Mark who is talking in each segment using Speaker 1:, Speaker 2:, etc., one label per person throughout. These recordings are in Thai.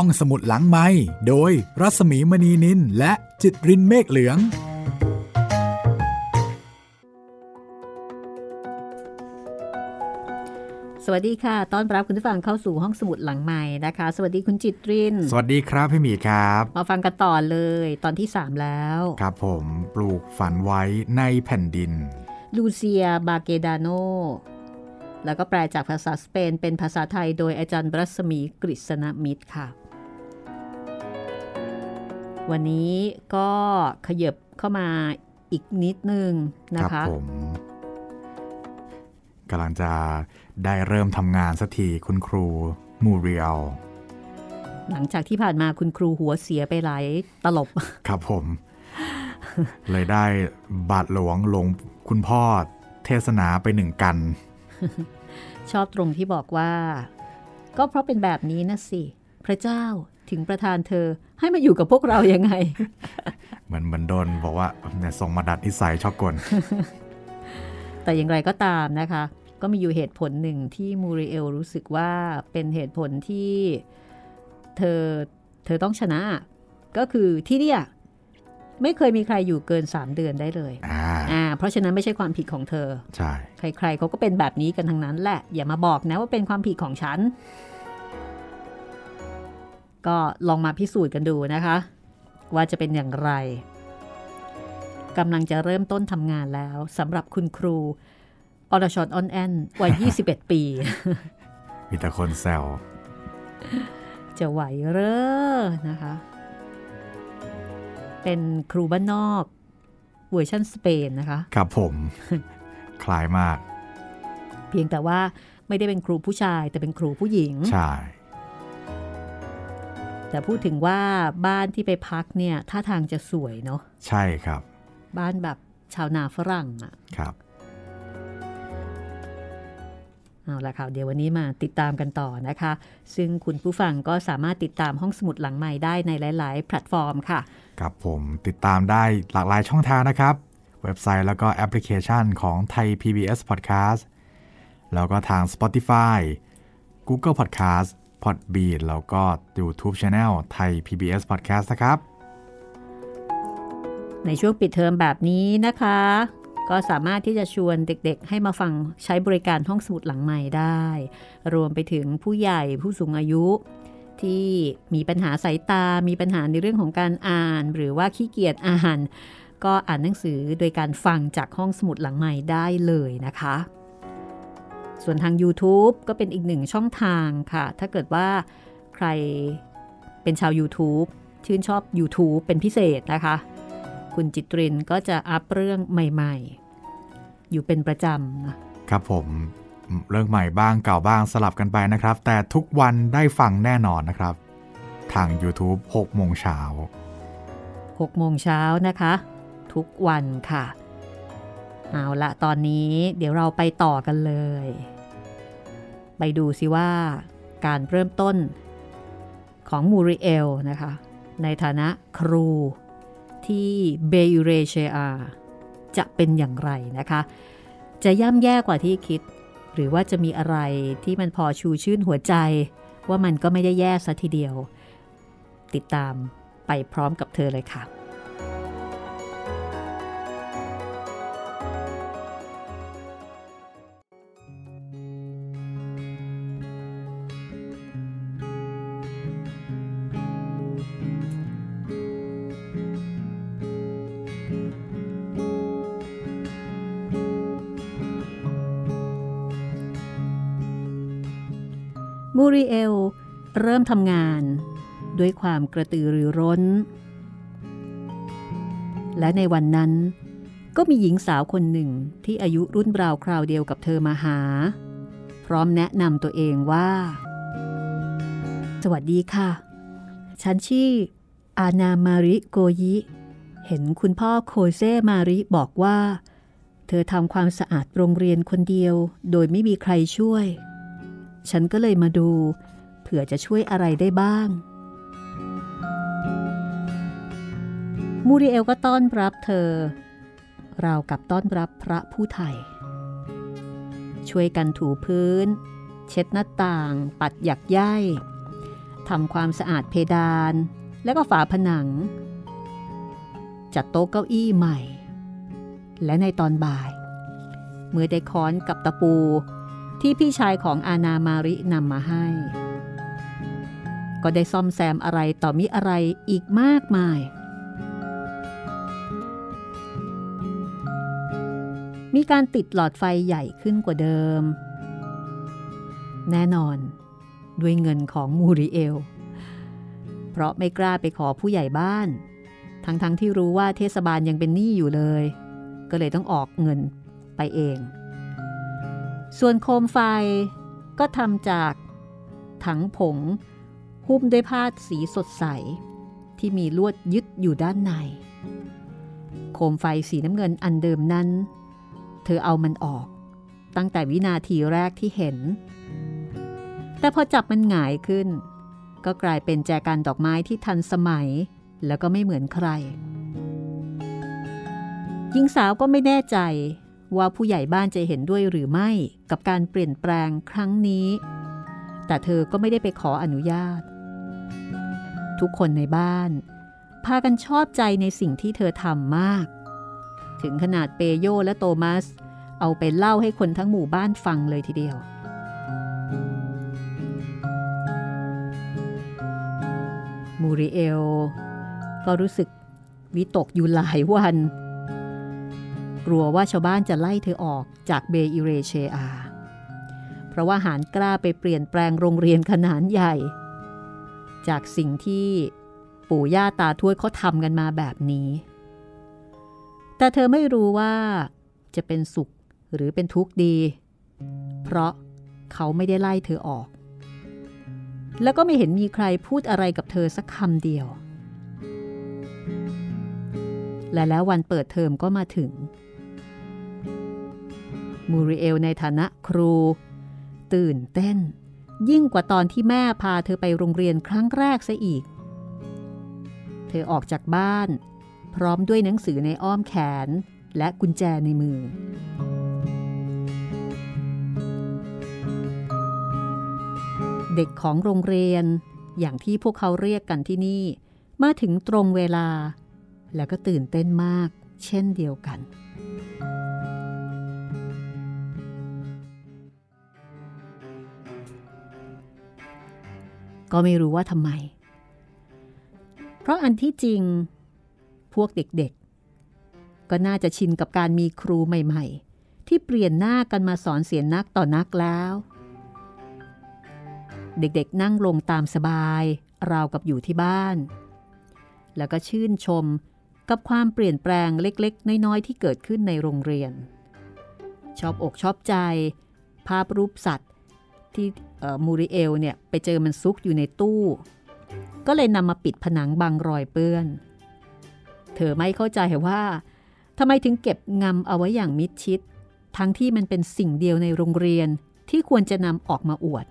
Speaker 1: ห้องสมุดหลังไม้โดยรัสมีมณีนินและจิตรินเมฆเหลือง
Speaker 2: สวัสดีค่ะ ต้อนรับคุณผู้ฟังเข้าสู่ห้องสมุดหลังใหม่นะคะ สวัสดีคุณจิตริน
Speaker 1: สวัสดีครับพี่หมีครับ
Speaker 2: มาฟังกันต่อเลย ตอนที่ 3 แล้ว
Speaker 1: ครับผมปลูกฝันไว้ในแผ่นดิน
Speaker 2: ลูเซีย บาเกดาโนแล้วก็แปลจากภาษาสเปนเป็นภาษาไทยโดยอาจารย์รัศมีกฤษณมิตรค่ะ วันนี้ก็ขยับเข้ามาอีกนิดนึงนะ
Speaker 1: ครั
Speaker 2: คะ
Speaker 1: ผมกำลังจะได้เริ่มทำงานสักทีคุณครูมูเรียล
Speaker 2: หลังจากที่ผ่านมาคุณครูหัวเสียไปหลายตลบ
Speaker 1: ครับผม เลยได้บาทหลวงลงคุณพ่อเทศนาไปหนึ่งกัน
Speaker 2: ชอบตรงที่บอกว่า ก็เพราะเป็นแบบนี้นะสิ พระเจ้า ถึงประทานเธอให้มาอยู่กับพวกเรายังไง
Speaker 1: เหมือนเหมือนโดนบอกว่าเนี่ยส่งมาดัดนิสัยชอบกล
Speaker 2: แต่อย่างไรก็ตามนะคะ ก็มีอยู่เหตุผลหนึ่งที่มูริเอลรู้สึกว่าเป็นเหตุผลที่เธอเธอต้องชนะ ก็คือที่เนี่ยไม่เคยมีใครอยู่เกิน 3 เดือนได้เลย
Speaker 1: อ่า
Speaker 2: อ่าเพราะฉะนั้นไม่ใช่ความผิดของเธอ
Speaker 1: ใช่
Speaker 2: ใครๆเขาก็เป็นแบบนี้กันทั้งนั้นแหละ อย่ามาบอกนะว่าเป็นความผิดของฉัน ก็ลองมาพิสูจน์กันดูนะคะ ว่าจะเป็นอย่างไรกำลังจะเริ่มต้นทำงานแล้วสำหรับคุณครูอรชรออนแอนวัย 21 ปี
Speaker 1: มีแต่คนแซว
Speaker 2: จะไหวเหรอนะคะ เป็นครูบ้านนอกเวอร์ชันสเปนนะคะ
Speaker 1: ครับผม คล้ายมาก
Speaker 2: เพียงแต่ว่าไม่ได้เป็นครูผู้ชายแต่เป็นครูผู้หญิง
Speaker 1: ใช่
Speaker 2: แต่พูดถึงว่าบ้านที่ไปพักเนี่ยท่าทางจะสวยเนาะ
Speaker 1: ใช่ครับ
Speaker 2: บ้านแบบชาวนาฝรั่งอะ
Speaker 1: ครับ
Speaker 2: เอาละค่ะเดี๋ยววันนี้มาติดตามกันต่อนะคะ ซึ่งคุณผู้ฟังก็สามารถติดตามห้องสมุดหลังใหม่ได้ในหลาย ๆ แพลตฟอร์มค่ะ
Speaker 1: ครับผมติดตามได้หลากหลายช่องทางนะครับ เว็บไซต์แล้วก็แอปพลิเคชันของไทย PBS Podcast แล้วก็ทาง Spotify Google Podcast Podbean แล้วก็ YouTube Channel ไทย PBS Podcast นะครับ
Speaker 2: ในช่วงปิดเทอมแบบนี้นะคะ ก็สามารถที่จะชวนเด็กๆ ให้มาฟังใช้บริการห้องสมุดหลังใหม่ได้ รวมไปถึงผู้ใหญ่ผู้สูงอายุที่มีปัญหาสายตา มีปัญหาในเรื่องของการอ่าน หรือว่าขี้เกียจอ่าน ก็อ่านหนังสือโดยการฟังจากห้องสมุดหลังใหม่ได้เลยนะคะ ส่วนทาง YouTube ก็เป็นอีกหนึ่งช่องทางค่ะ ถ้าเกิดว่าใครเป็นชาว YouTube ชื่นชอบ YouTube เป็นพิเศษนะคะ คุณจิตรินก็จะอัพเรื่องใหม่ๆ อยู่เป็นประจำนะครับ
Speaker 1: ผมเรื่องใหม่บ้างเก่าบ้างสลับกันไปนะครับ แต่ทุกวันได้ฟังแน่นอนนะครับ ทาง YouTube 6โมงเช้า
Speaker 2: 6โมงเช้านะคะ ทุกวันค่ะ เอาละตอนนี้เดี๋ยวเราไปต่อกันเลย ไปดูสิว่าการเริ่มต้นของมูริเอลนะคะ ในฐานะครูที่เบยูเรเชียจะเป็นอย่างไรนะคะ จะย่ำแย่กว่าที่คิด หรือว่าจะมีอะไรที่มันพอชูชื่นหัวใจ ว่ามันก็ไม่ได้แย่ซะทีเดียว ติดตามไปพร้อมกับเธอเลยค่ะ ริเอล เริ่มทำงาน ด้วยความกระตือรือร้น และในวันนั้น ก็มีหญิงสาวคนหนึ่งที่อายุรุ่นราวคราวเดียวกับเธอมาหา พร้อมแนะนำตัวเองว่า สวัสดีค่ะ ฉันชื่ออานามาริโกยิ เห็นคุณพ่อโคเซมาริบอกว่า เธอทำความสะอาดโรงเรียนคนเดียวโดยไม่มีใครช่วย ฉันก็เลยมาดูเผื่อจะช่วยอะไรได้บ้าง มูริเอลก็ต้อนรับเธอราวกับต้อนรับพระผู้ไทย ช่วยกันถูพื้น เช็ดหน้าต่าง ปัดหยักย่ายทำความสะอาดเพดาน และก็ฝาผนัง จัดโต๊ะเก้าอี้ใหม่ และในตอนบ่าย เมื่อได้ค้อนกับตะปู ที่พี่ชายของอาณามารินำมาให้ ก็ได้ซ่อมแซมอะไรต่อมิอะไรอีกมากมาย มีการติดหลอดไฟใหญ่ขึ้นกว่าเดิม แน่นอน ด้วยเงินของมูริเอล เพราะไม่กล้าไปขอผู้ใหญ่บ้าน ทั้งๆทที่รู้ว่าเทศบาลยังเป็นหนี้อยู่เลย ก็เลยต้องออกเงินไปเอง ส่วนโคมไฟก็ทำจากถังผง หุ้มด้วยผ้าสีสดใส ที่มีลวดยึดอยู่ด้านใน โคมไฟสีน้ำเงินอันเดิมนั้น เธอเอามันออก ตั้งแต่วินาทีแรกที่เห็น แต่พอจับมันหงายขึ้น ก็กลายเป็นแจกันดอกไม้ที่ทันสมัย แล้วก็ไม่เหมือนใครหญิงสาวก็ไม่แน่ใจ ว่าผู้ใหญ่บ้านจะเห็นด้วยหรือไม่กับการเปลี่ยนแปลงครั้งนี้ แต่เธอก็ไม่ได้ไปขออนุญาต ทุกคนในบ้าน พากันชอบใจในสิ่งที่เธอทำมาก ถึงขนาดเปโยและโตมัส เอาไปเล่าให้คนทั้งหมู่บ้านฟังเลยทีเดียวมูริเอลก็รู้สึกวิตกอยู่หลายวัน กลัวว่าชาวบ้านจะไล่เธอออกจากเบอิเรเชอา เพราะว่าหารกล้าไปเปลี่ยนแปลงโรงเรียนขนาดใหญ่ จากสิ่งที่ปู่ย่าตาทวดเขาทำกันมาแบบนี้ แต่เธอไม่รู้ว่าจะเป็นสุขหรือเป็นทุกข์ดี เพราะเขาไม่ได้ไล่เธอออก แล้วก็ไม่เห็นมีใครพูดอะไรกับเธอสักคำเดียวและแล้ววันเปิดเทอมก็มาถึง มูริเอลในฐานะครู ตื่นเต้น ยิ่งกว่าตอนที่แม่พาเธอไปโรงเรียนครั้งแรกซะอีก เธอออกจากบ้าน พร้อมด้วยหนังสือในอ้อมแขนและกุญแจในมือ เด็กของโรงเรียนอย่างที่พวกเขาเรียกกันที่นี่ มาถึงตรงเวลา แล้วก็ตื่นเต้นมาก เช่นเดียวกัน ก็ไม่รู้ว่าทำไม เพราะอันที่จริง พวกเด็กๆ ก็น่าจะชินกับการมีครูใหม่ๆ ที่เปลี่ยนหน้ากันมาสอนเสียนนักต่อนักแล้ว เด็กๆนั่งลงตามสบาย ราวกับอยู่ที่บ้าน แล้วก็ชื่นชมกับความเปลี่ยนแปลงเล็กๆ น้อยๆ ที่เกิดขึ้นในโรงเรียน ชอบอกชอบใจ ภาพรูปสัตว์ที่ มูริเอลเนี่ยไปเจอมันซุกอยู่ในตู้ ก็เลยนำมาปิดผนังบางรอยเปื้อน เธอไม่เข้าใจว่าทำไมถึงเก็บงำเอาไว้อย่างมิดชิด ทั้งที่มันเป็นสิ่งเดียวในโรงเรียนที่ควรจะนำออกมาอวด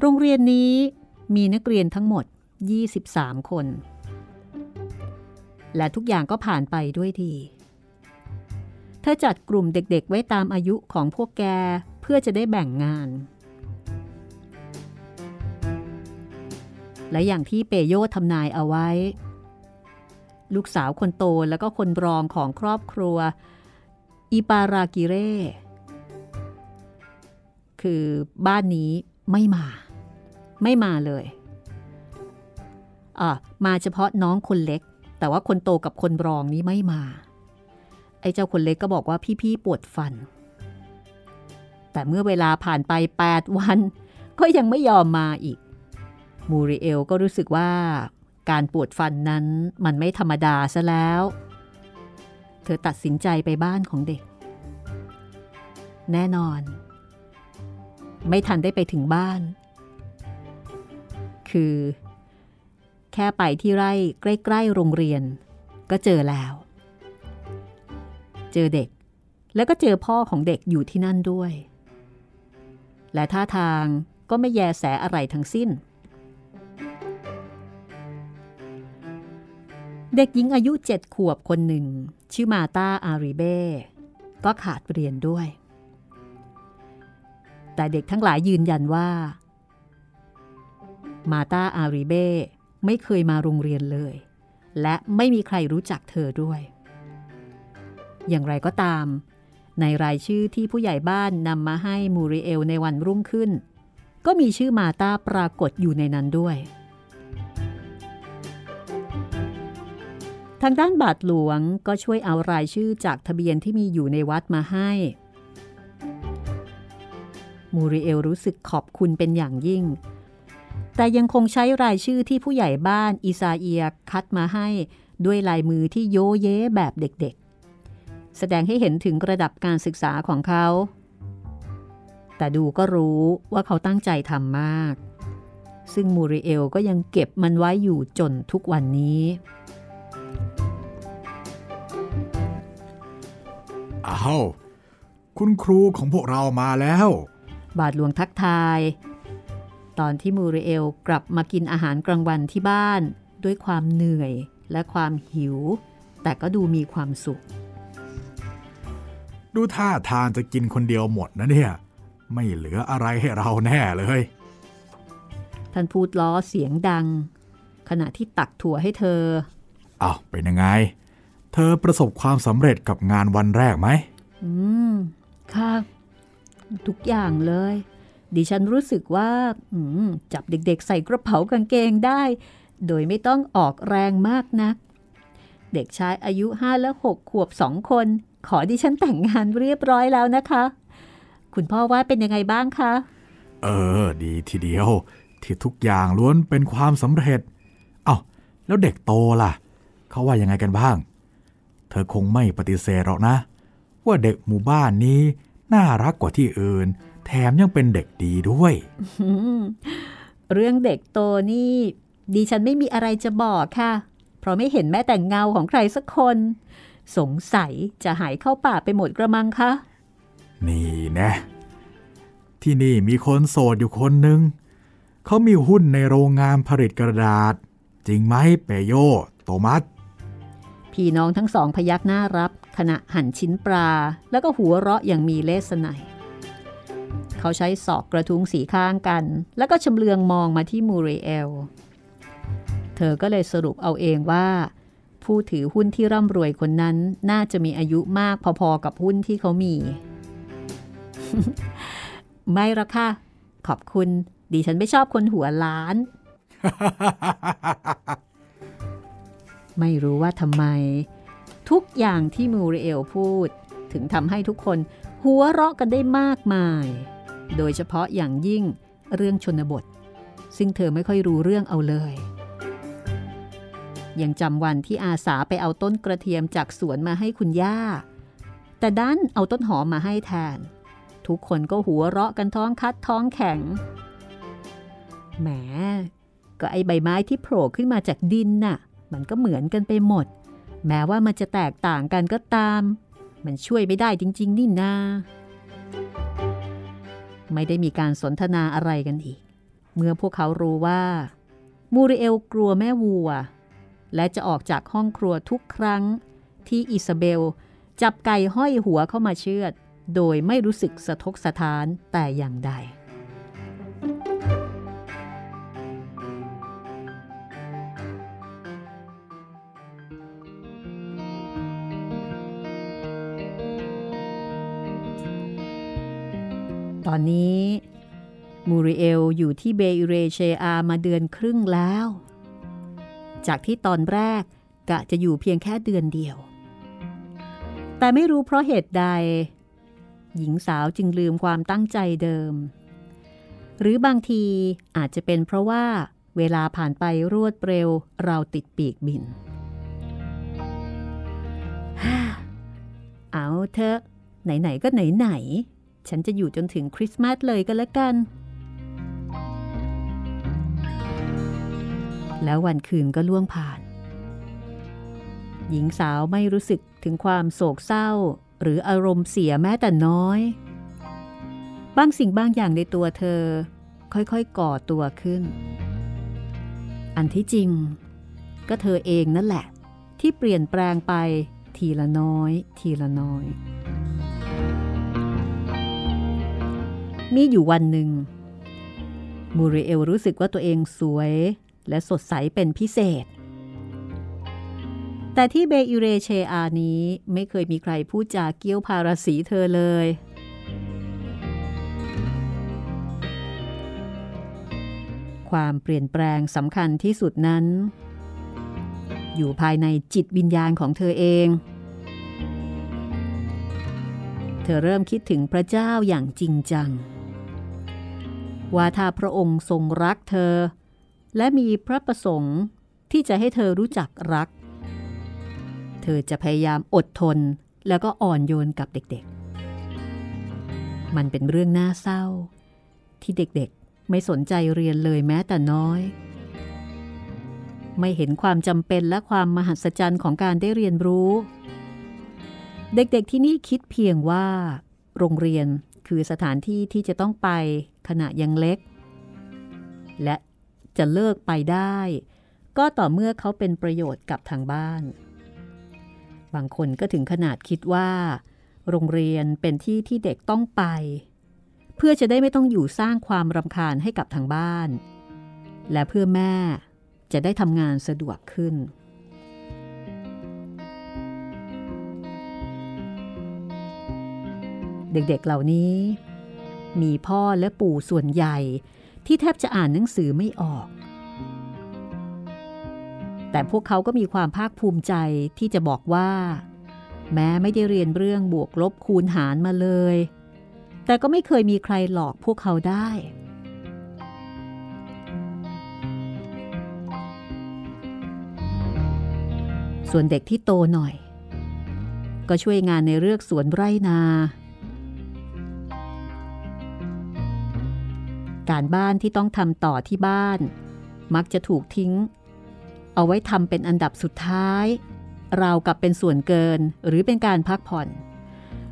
Speaker 2: โรงเรียนนี้มีนักเรียนทั้งหมด 23 คน และทุกอย่างก็ผ่านไปด้วยดี เธอจัดกลุ่มเด็กๆ ไว้ตามอายุของพวกแกเพื่อจะได้แบ่งงาน และอย่างที่เปโยทำนายเอาไว้ ลูกสาวคนโตแล้วก็คนรองของครอบครัว อิปารากิเร่คือบ้านนี้ไม่มา ไม่มาเลยอ่ามาเฉพาะน้องคนเล็ก แต่ว่าคนโตกับคนรองนี้ไม่มา ไอ้เจ้าคนเล็กก็บอกว่าพี่ๆปวดฟัน แต่เมื่อเวลาผ่านไป 8 วัน ก็ยังไม่ยอมมาอีก มูริเอลก็รู้สึกว่า การปวดฟันนั้นมันไม่ธรรมดาซะแล้ว เธอตัดสินใจไปบ้านของเด็ก แน่นอน ไม่ทันได้ไปถึงบ้าน คือ แค่ไปที่ไร่ใกล้ ๆ โรงเรียน ก็เจอแล้ว เจอเด็ก แล้วก็เจอพ่อของเด็กอยู่ที่นั่นด้วย และท่าทางก็ไม่แยแสอะไรทั้งสิ้น เด็กหญิงอายุเจ็ดขวบคนหนึ่ง ชื่อมาตาอาริเบ้ก็ขาดเรียนด้วย แต่เด็กทั้งหลายยืนยันว่า มาตาอาริเบ้ไม่เคยมาโรงเรียนเลย และไม่มีใครรู้จักเธอด้วย อย่างไรก็ตาม ในรายชื่อที่ผู้ใหญ่บ้านนำมาให้มูริเอลในวันรุ่งขึ้น ก็มีชื่อมาตาปรากฏอยู่ในนั้นด้วย ทางด้านบาทหลวงก็ช่วยเอารายชื่อจากทะเบียนที่มีอยู่ในวัดมาให้ มูริเอลรู้สึกขอบคุณเป็นอย่างยิ่งแต่ยังคงใช้รายชื่อที่ผู้ใหญ่บ้านอิซาเอียคัดมาให้ด้วยลายมือที่โยเยแบบเด็ก แสดงให้เห็นถึงระดับการศึกษาของเขา แต่ดูก็รู้ว่าเขาตั้งใจทำมาก ซึ่งมูริเอลก็ยังเก็บมันไว้อยู่จนทุกวันนี้
Speaker 1: อ้าวคุณครูของพวกเรามาแล้ว
Speaker 2: บาทหลวงทักทาย ตอนที่มูริเอลกลับมากินอาหารกลางวันที่บ้าน ด้วยความเหนื่อยและความหิว แต่ก็ดูมีความสุข
Speaker 1: ดูท่าทางจะกินคนเดียวหมดนะเนี่ย ไม่เหลืออะไรให้เราแน่เลย
Speaker 2: ท่านพูดล้อเสียงดัง ขณะที่ตักถั่วให้เธอ
Speaker 1: อ้าวเป็นยังไง เธอประสบความสำเร็จกับงานวันแรกไหม
Speaker 2: อืม ค่ะ ทุกอย่างเลย ดิฉันรู้สึกว่าอืมจับเด็กๆ ใส่กระเป๋ากางเกงได้ โดยไม่ต้องออกแรงมากนัก เด็กชายอายุห้าและหกขวบสองคน ขอดิฉันแต่งงานเรียบร้อยแล้วนะคะ คุณพ่อว่าเป็นยังไงบ้างคะ
Speaker 1: เออ ดีทีเดียว ที่ทุกอย่างล้วนเป็นความสำเร็จ เอ้าแล้วเด็กโตล่ะ เขาว่ายังไงกันบ้าง เธอคงไม่ปฏิเสธหรอกนะ ว่าเด็กหมู่บ้านนี้ น่ารักกว่าที่อื่น แถมยังเป็นเด็กดีด้วย
Speaker 2: อืมเรื่องเด็กโตนี่ ดิฉันไม่มีอะไรจะบอกค่ะ เพราะไม่เห็นแม้แต่เงาของใครสักคน สงสัยจะหายเข้าป่าไปหมดกระมังคะ
Speaker 1: นี่แนะ ที่นี่มีคนโสดอยู่คนหนึ่ง เขามีหุ้นในโรงงานผลิตกระดาษ จริงไหมเปโย โตมัส
Speaker 2: พี่น้องทั้งสองพยักหน้ารับ ขณะหั่นชิ้นปลา แล้วก็หัวเราะอย่างมีเลสไนยเขาใช้ศอกกระทุ้งสีข้างกัน แล้วก็ชำเลืองมองมาที่มูเรเอล เธอก็เลยสรุปเอาเองว่า ผู้ถือหุ้นที่ร่ำรวยคนนั้นน่าจะมีอายุมากพอๆกับหุ้นที่เขามี ไม่ละค่ะ ขอบคุณ ดิฉันไม่ชอบคนหัวล้าน ไม่รู้ว่าทำไม ทุกอย่างที่มูริเอลพูด ถึงทำให้ทุกคนหัวเราะกันได้มากมาย โดยเฉพาะอย่างยิ่งเรื่องชนบท ซึ่งเธอไม่ค่อยรู้เรื่องเอาเลย ยังจำวันที่อาสาไปเอาต้นกระเทียมจากสวนมาให้คุณย่า แต่ด้านเอาต้นหอมมาให้แทน ทุกคนก็หัวเราะกันท้องคัดท้องแข็ง แหม ก็ไอใบไม้ที่โผล่ขึ้นมาจากดินน่ะ มันก็เหมือนกันไปหมด แม้ว่ามันจะแตกต่างกันก็ตาม มันช่วยไม่ได้จริง ๆ นี่นาไม่ได้มีการสนทนาอะไรกันอีก เมื่อพวกเขารู้ว่า มูริเอลกลัวแม่วัว และจะออกจากห้องครัวทุกครั้ง ที่อิซาเบล จับไก่ห้อยหัวเข้ามาเชือด โดยไม่รู้สึกสะทกสะท้านแต่อย่างใด ตอนนี้มูริเอลอยู่ที่เบอิเรเชอามาเดือนครึ่งแล้ว จากที่ตอนแรกกะจะอยู่เพียงแค่เดือนเดียว แต่ไม่รู้เพราะเหตุใด หญิงสาวจึงลืมความตั้งใจเดิม หรือบางทีอาจจะเป็นเพราะว่าเวลาผ่านไปรวดเร็วเราติดปีกบิน เอาเถอะ ไหน ๆ ก็ไหน ๆ ฉันจะอยู่จนถึงคริสต์มาสเลยก็แล้วกัน แล้ววันคืนก็ล่วงผ่าน หญิงสาวไม่รู้สึกถึงความโศกเศร้า หรืออารมณ์เสียแม้แต่น้อย บางสิ่งบางอย่างในตัวเธอ ค่อยๆก่อตัวขึ้น อันที่จริง ก็เธอเองนั่นแหละ ที่เปลี่ยนแปลงไปทีละน้อย ทีละน้อย มีอยู่วันหนึ่งมูริเอลรู้สึกว่าตัวเองสวย และสดใสเป็นพิเศษ แต่ที่เบอิเรเชอานี้ไม่เคยมีใครพูดจาเกี้ยวพาราสีเธอเลย ความเปลี่ยนแปลงสำคัญที่สุดนั้น อยู่ภายในจิตวิญญาณของเธอเองเธอเริ่มคิดถึงพระเจ้าอย่างจริงจัง ว่าถ้าพระองค์ทรงรักเธอ และมีพระประสงค์ที่จะให้เธอรู้จักรัก เธอจะพยายามอดทนแล้วก็อ่อนโยนกับเด็กๆ มันเป็นเรื่องน่าเศร้า ที่เด็กๆไม่สนใจเรียนเลยแม้แต่น้อย ไม่เห็นความจำเป็นและความมหัศจรรย์ของการได้เรียนรู้ เด็กๆที่นี่คิดเพียงว่า โรงเรียนคือสถานที่ที่จะต้องไปขณะยังเล็ก และ จะเลิกไปได้ ก็ต่อเมื่อเขาเป็นประโยชน์กับทางบ้าน บางคนก็ถึงขนาดคิดว่า โรงเรียนเป็นที่ที่เด็กต้องไป เพื่อจะได้ไม่ต้องอยู่สร้างความรำคาญให้กับทางบ้าน และเพื่อแม่จะได้ทำงานสะดวกขึ้นเด็กๆ เหล่านี้ มีพ่อและปู่ส่วนใหญ่ ที่แทบจะอ่านหนังสือไม่ออก แต่พวกเขาก็มีความภาคภูมิใจที่จะบอกว่า แม้ไม่ได้เรียนเรื่องบวกลบคูณหารมาเลย แต่ก็ไม่เคยมีใครหลอกพวกเขาได้ ส่วนเด็กที่โตหน่อย ก็ช่วยงานในเรื่องสวนไร่นา การบ้านที่ต้องทำต่อที่บ้าน มักจะถูกทิ้ง เอาไว้ทำเป็นอันดับสุดท้ายราวกับเป็นส่วนเกินหรือเป็นการพักผ่อน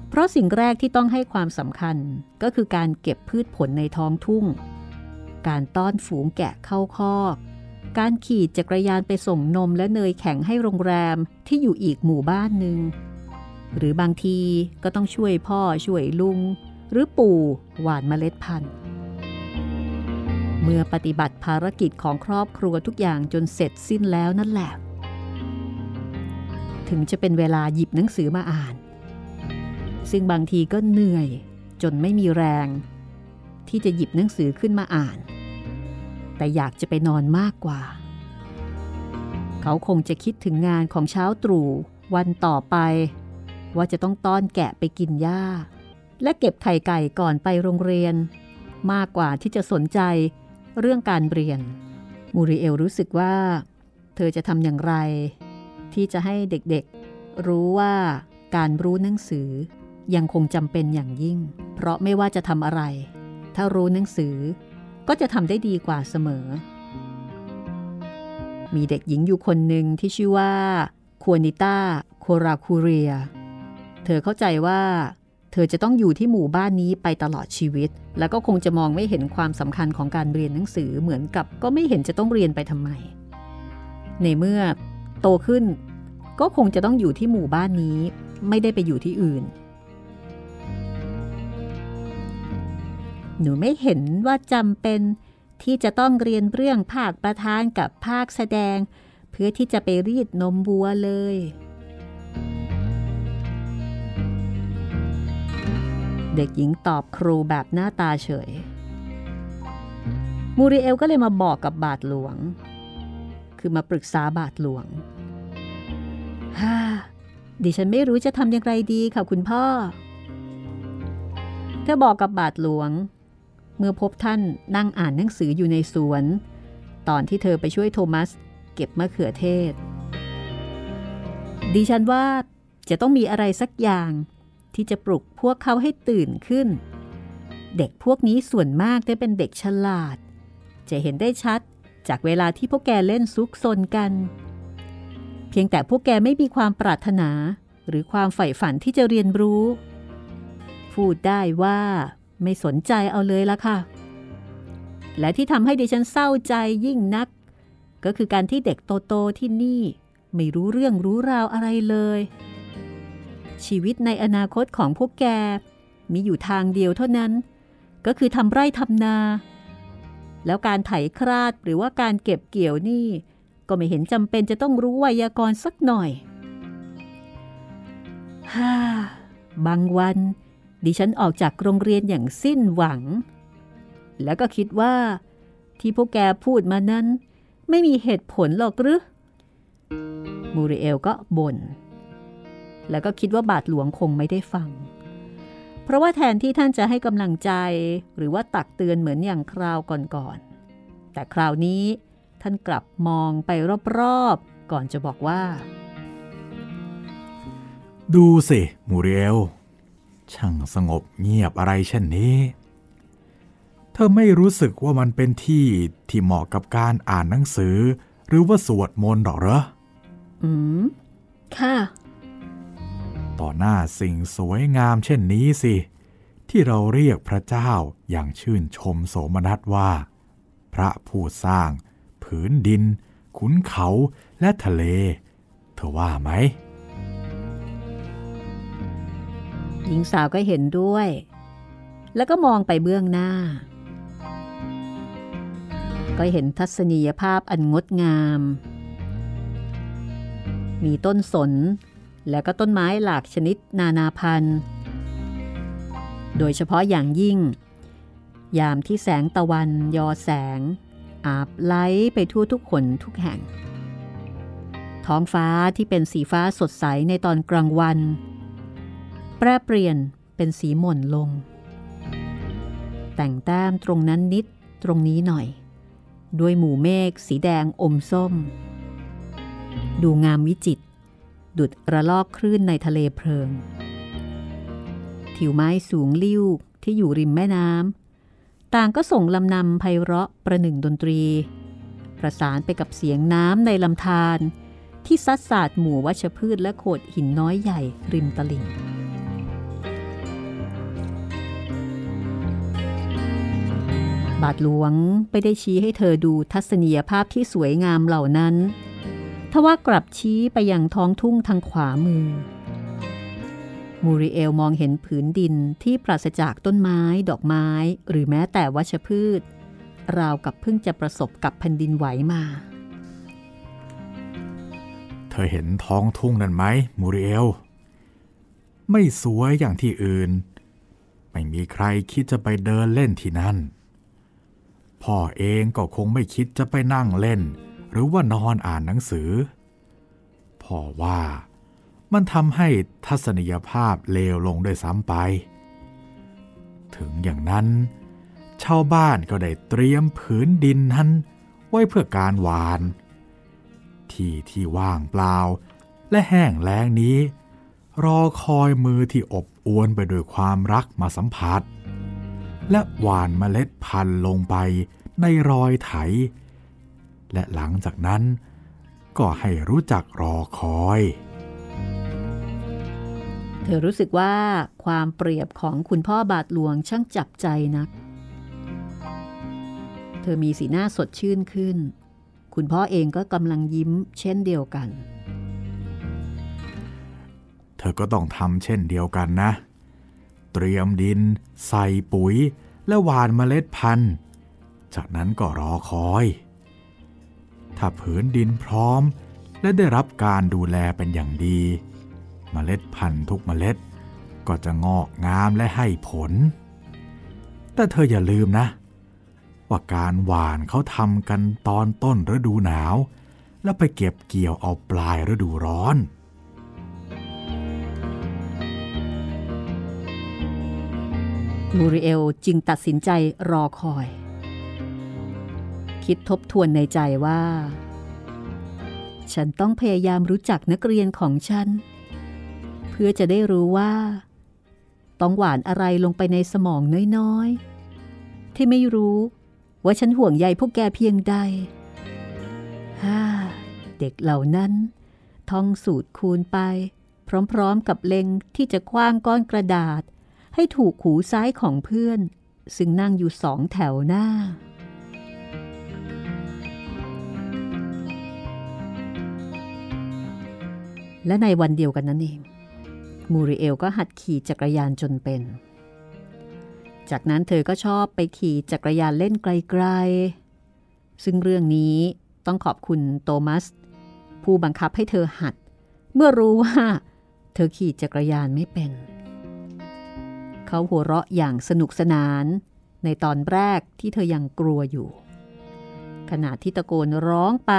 Speaker 2: เพราะสิ่งแรกที่ต้องให้ความสำคัญก็คือการเก็บพืชผลในท้องทุ่ง การต้อนฝูงแกะเข้าคอก การขี่จักรยานไปส่งนมและเนยแข็งให้โรงแรมที่อยู่อีกหมู่บ้านหนึ่ง หรือบางทีก็ต้องช่วยพ่อช่วยลุง หรือปู่หว่านเมล็ดพันธุ์ เมื่อปฏิบัติภารกิจของครอบครัวทุกอย่างจนเสร็จสิ้นแล้วนั่นแหละ ถึงจะเป็นเวลาหยิบหนังสือมาอ่าน ซึ่งบางทีก็เหนื่อยจนไม่มีแรง ที่จะหยิบหนังสือขึ้นมาอ่าน แต่อยากจะไปนอนมากกว่า เขาคงจะคิดถึงงานของเช้าตรู่วันต่อไป ว่าจะต้องต้อนแกะไปกินหญ้า และเก็บไข่ไก่ก่อนไปโรงเรียน มากกว่าที่จะสนใจ เรื่องการเรียน มูริเอลรู้สึกว่า เธอจะทำอย่างไร ที่จะให้เด็กๆ รู้ว่าการรู้หนังสือยังคงจำเป็นอย่างยิ่ง เพราะไม่ว่าจะทำอะไร ถ้ารู้หนังสือก็จะทำได้ดีกว่าเสมอ มีเด็กหญิงอยู่คนหนึ่งที่ชื่อว่าควนิต้าโคราคูเรีย เธอเข้าใจว่า เธอจะต้องอยู่ที่หมู่บ้านนี้ไปตลอดชีวิต แล้วก็คงจะมองไม่เห็นความสำคัญของการเรียนหนังสือเหมือนกับก็ไม่เห็นจะต้องเรียนไปทำไม ในเมื่อโตขึ้น ก็คงจะต้องอยู่ที่หมู่บ้านนี้ไม่ได้ไปอยู่ที่อื่น หนูไม่เห็นว่าจำเป็นที่จะต้องเรียนเรื่องภาคประธานกับภาคแสดง เพื่อที่จะไปรีดนมวัวเลย เด็กหญิงตอบครูแบบหน้าตาเฉย มูริเอลก็เลยมาบอกกับบาทหลวง คือมาปรึกษาบาทหลวงฮ่าดิฉันไม่รู้จะทำอย่างไรดีค่ะคุณพ่อ เธอบอกกับบาทหลวง เมื่อพบท่านนั่งอ่านหนังสืออยู่ในสวน ตอนที่เธอไปช่วยโทมัส เก็บมะเขือเทศ ดิฉันว่าจะต้องมีอะไรสักอย่าง ที่จะปลุกพวกเขาให้ตื่นขึ้น เด็กพวกนี้ส่วนมากได้เป็นเด็กฉลาด จะเห็นได้ชัดจากเวลาที่พวกแกเล่นซุกซนกัน เพียงแต่พวกแกไม่มีความปรารถนาหรือความใฝ่ฝันที่จะเรียนรู้ พูดได้ว่าไม่สนใจเอาเลยละค่ะ และที่ทำให้ดิฉันเศร้าใจยิ่งนัก ก็คือการที่เด็กโต ๆ ที่นี่ ไม่รู้เรื่องรู้ราวอะไรเลย ชีวิตในอนาคตของพวกแก มีอยู่ทางเดียวเท่านั้น ก็คือทำไร่ทำนา แล้วการไถคราดหรือว่าการเก็บเกี่ยวนี่ ก็ไม่เห็นจำเป็นจะต้องรู้ไวยากรณ์สักหน่อยฮ่าบางวัน ดิฉันออกจากโรงเรียนอย่างสิ้นหวัง แล้วก็คิดว่า ที่พวกแกพูดมานั้น ไม่มีเหตุผลหรอกหรือมูริเอลก็บน่น แล้วก็คิดว่าบาทหลวงคงไม่ได้ฟัง เพราะว่าแทนที่ท่านจะให้กำลังใจ หรือว่าตักเตือนเหมือนอย่างคราวก่อนๆ แต่คราวนี้ท่านกลับมองไปรอบๆ ก่อนจะบอกว่า
Speaker 1: ดูสิมูเรียลช่างสงบเงียบอะไรเช่นนี้ เธอไม่รู้สึกว่ามันเป็นที่ที่เหมาะกับการอ่านหนังสือ หรือว่าสวดมนต์หรอเหรอ
Speaker 2: อืม ค่ะ
Speaker 1: ต่อหน้าสิ่งสวยงามเช่นนี้สิ ที่เราเรียกพระเจ้าอย่างชื่นชมโสมนัสว่า พระผู้สร้าง ผืนดิน ขุนเขาและทะเล เธอว่าไหม
Speaker 2: หญิงสาวก็เห็นด้วย แล้วก็มองไปเบื้องหน้า ก็เห็นทัศนียภาพอันงดงาม มีต้นสน แล้วก็ต้นไม้หลากชนิดนานาพันธุ์ โดยเฉพาะอย่างยิ่ง ยามที่แสงตะวันยอแสง อาบไล้ไปทั่วทุกคนทุกแห่ง ท้องฟ้าที่เป็นสีฟ้าสดใสในตอนกลางวัน แปรเปลี่ยนเป็นสีหม่นลง แต่งแต้มตรงนั้นนิดตรงนี้หน่อย ด้วยหมู่เมฆสีแดงอมส้ม ดูงามวิจิตร ดุดระลอกคลื่นในทะเลเพลิงถิวไม้สูงลิ้วที่อยู่ริมแม่น้ำต่างก็ส่งลำนำไพเราะประหนึ่งดนตรี ประสานไปกับเสียงน้ำในลำธารที่ซัดสาดหมู่วัชพืชและโขดหินน้อยใหญ่ริมตลิ่งบาทหลวงไม่ได้ชี้ให้เธอดูทัศนียภาพที่สวยงามเหล่านั้น ทว่ากลับชี้ไปยังท้องทุ่งทางขวามือ มูริเอลมองเห็นผืนดินที่ปราศจากต้นไม้ ดอกไม้ หรือแม้แต่วัชพืช ราวกับเพิ่งจะประสบกับแผ่นดินไหวมา
Speaker 1: เธอเห็นท้องทุ่งนั่นไหมมูริเอล ไม่สวยอย่างที่อื่น ไม่มีใครคิดจะไปเดินเล่นที่นั่น พ่อเองก็คงไม่คิดจะไปนั่งเล่น หรือว่านอนอ่านหนังสือ พ่อว่ามันทำให้ทัศนียภาพเลวลงด้วยซ้ำไป ถึงอย่างนั้น ชาวบ้านก็ได้เตรียมผืนดินนั้นไว้เพื่อการหวาน ที่ที่ว่างเปล่าและแห้งแล้งนี้ รอคอยมือที่อบอวนไปด้วยความรักมาสัมผัส และหวานเมล็ดพันธุ์ลงไปในรอยไถ และหลังจากนั้นก็ให้รู้จักรอคอย
Speaker 2: เธอรู้สึกว่าความเปรียบของคุณพ่อบาทหลวงช่างจับใจนัก เธอมีสีหน้าสดชื่นขึ้น คุณพ่อเองก็กำลังยิ้มเช่นเดียวกัน
Speaker 1: เธอก็ต้องทำเช่นเดียวกันนะ เตรียมดิน ใส่ปุ๋ย และหว่านเมล็ดพันธุ์ จากนั้นก็รอคอย ถ้าผืนดินพร้อม และได้รับการดูแลเป็นอย่างดีเมล็ดพันธุ์ทุกเมล็ด ก็จะงอกงามและให้ผล แต่เธออย่าลืมนะ ว่าการหว่านเขาทำกันตอนต้นฤดูหนาว แล้วไปเก็บเกี่ยวเอาปลายฤดูร้อน
Speaker 2: มูริเอลจึงตัดสินใจรอคอย คิดทบทวนในใจว่า ฉันต้องพยายามรู้จักนักเรียนของฉัน เพื่อจะได้รู้ว่า ต้องหวานอะไรลงไปในสมองน้อยๆ ที่ไม่รู้ว่าฉันห่วงใยพวกแกเพียงใดฮ่าเด็กเหล่านั้นท่องสูตรคูณไป พร้อมๆกับเล็งที่จะคว้างก้อนกระดาษ ให้ถูกหูซ้ายของเพื่อน ซึ่งนั่งอยู่สองแถวหน้า และในวันเดียวกันนั้นเอง มูริเอลก็หัดขี่จักรยานจนเป็น จากนั้นเธอก็ชอบไปขี่จักรยานเล่นไกลๆ ซึ่งเรื่องนี้ต้องขอบคุณโตมัส ผู้บังคับให้เธอหัด เมื่อรู้ว่า เธอขี่จักรยานไม่เป็น เขาหัวเราะอย่างสนุกสนาน ในตอนแรกที่เธอยังกลัวอยู่ ขณะที่ตะโกนร้องไป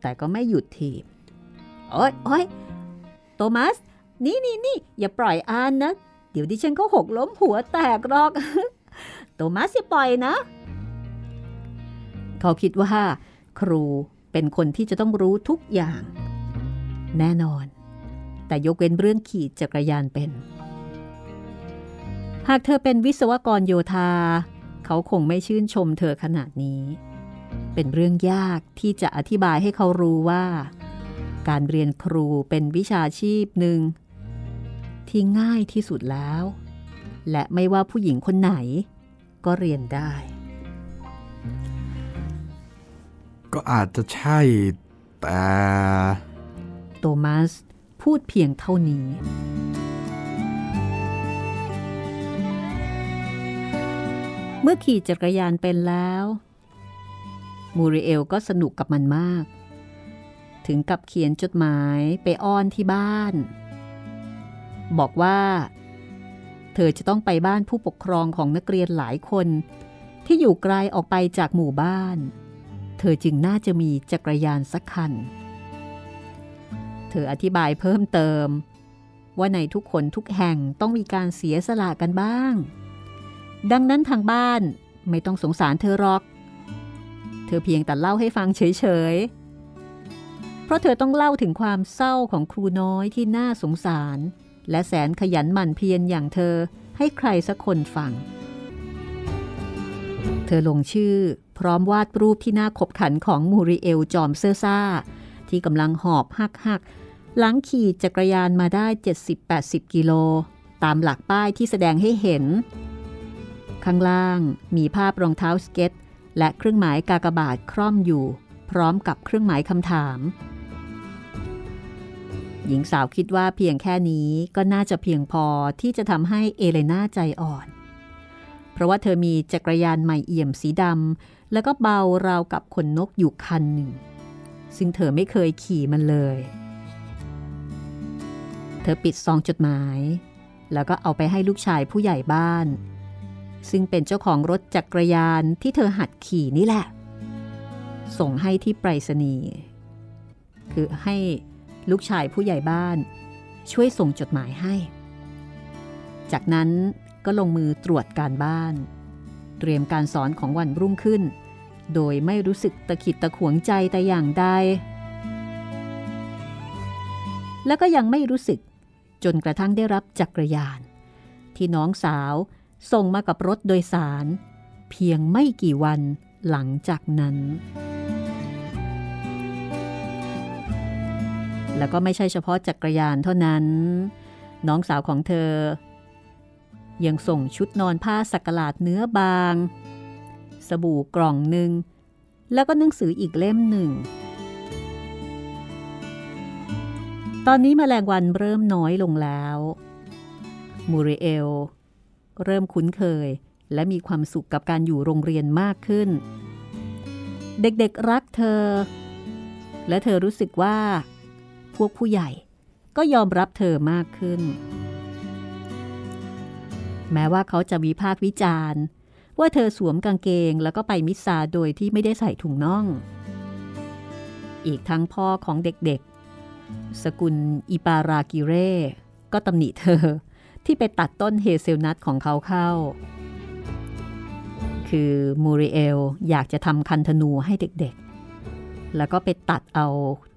Speaker 2: แต่ก็ไม่หยุดทีโอ๊ยโอ๊ย โตมัส นี่นี่นี่อย่าปล่อยอานนะ เดี๋ยวดิฉันก็หกล้มหัวแตกหรอกโตมัสอย่าปล่อยนะ เขาคิดว่า ครูเป็นคนที่จะต้องรู้ทุกอย่าง แน่นอน แต่ยกเว้นเรื่องขี่จักรยานเป็น หากเธอเป็นวิศวกรโยธา เขาคงไม่ชื่นชมเธอขนาดนี้ เป็นเรื่องยากที่จะอธิบายให้เขารู้ว่า การเรียนครูเป็นวิชาชีพหนึ่ง ที่ง่ายที่สุดแล้ว และไม่ว่าผู้หญิงคนไหน ก็เรียนได้
Speaker 1: ก็อาจจะใช่ แต่
Speaker 2: โตมัสพูดเพียงเท่านี้ เมื่อขี่จักรยานเป็นแล้ว มูริเอลก็สนุกกับมันมาก ถึงกับเขียนจดหมายไปอ้อนที่บ้าน บอกว่า เธอจะต้องไปบ้านผู้ปกครองของนักเรียนหลายคนที่อยู่ไกลออกไปจากหมู่บ้าน เธอจึงน่าจะมีจักรยานสักคัน เธออธิบายเพิ่มเติม ว่าในทุกคนทุกแห่งต้องมีการเสียสละกันบ้าง ดังนั้นทางบ้านไม่ต้องสงสารเธอหรอก เธอเพียงแต่เล่าให้ฟังเฉยๆ เพราะเธอต้องเล่าถึงความเศร้าของครูน้อยที่น่าสงสาร และแสนขยันหมั่นเพียรอย่างเธอให้ใครสักคนฟัง เธอลงชื่อพร้อมวาดรูปที่น่าขบขันของมูริเอลจอมเซอร์ซ่า ที่กำลังหอบหักหักหลังขี่จักรยานมาได้ 70-80 กิโล ตามหลักป้ายที่แสดงให้เห็น ข้างล่างมีภาพรองเท้าสเก็ต และเครื่องหมายกากบาทคร่อมอยู่ พร้อมกับเครื่องหมายคำถาม หญิงสาวคิดว่าเพียงแค่นี้ก็น่าจะเพียงพอที่จะทำให้เอเลนาใจอ่อน เพราะว่าเธอมีจักรยานใหม่เอี่ยมสีดำแล้วก็เบาราวกับขนนกอยู่คันหนึ่ง ซึ่งเธอไม่เคยขี่มันเลย เธอปิดซองจดหมาย แล้วก็เอาไปให้ลูกชายผู้ใหญ่บ้าน ซึ่งเป็นเจ้าของรถจักรยานที่เธอหัดขี่นี่แหละ ส่งให้ที่ไปรษณีย์คือให้ ลูกชายผู้ใหญ่บ้าน ช่วยส่งจดหมายให้ จากนั้นก็ลงมือตรวจการบ้าน เตรียมการสอนของวันรุ่งขึ้น โดยไม่รู้สึกตะขิดตะขวงใจแต่อย่างใด แล้วก็ยังไม่รู้สึกจนกระทั่งได้รับจักรยาน ที่น้องสาวส่งมากับรถโดยสาร เพียงไม่กี่วันหลังจากนั้น แล้วก็ไม่ใช่เฉพาะจักรยานเท่านั้น น้องสาวของเธอ ยังส่งชุดนอนผ้าสักหลาดเนื้อบาง สบู่กล่องหนึ่ง แล้วก็หนังสืออีกเล่มหนึ่ง ตอนนี้มแมลงวันเริ่มน้อยลงแล้ว มูริเอล เริ่มคุ้นเคยและมีความสุขกับการอยู่โรงเรียนมากขึ้น เด็กๆรักเธอ และเธอรู้สึกว่า พวกผู้ใหญ่ ก็ยอมรับเธอมากขึ้น แม้ว่าเขาจะวิพากษ์วิจารณ์ ว่าเธอสวมกางเกงแล้วก็ไปมิสซาโดยที่ไม่ได้ใส่ถุงน่อง อีกทั้งพ่อของเด็กๆ สกุลอิปารากิเร่ก็ตำหนิเธอที่ไปตัดต้นเฮเซลนัทของเขาเข้า คือมูริเอลอยากจะทำคันธนูให้เด็กๆ แล้วก็ไปตัดเอา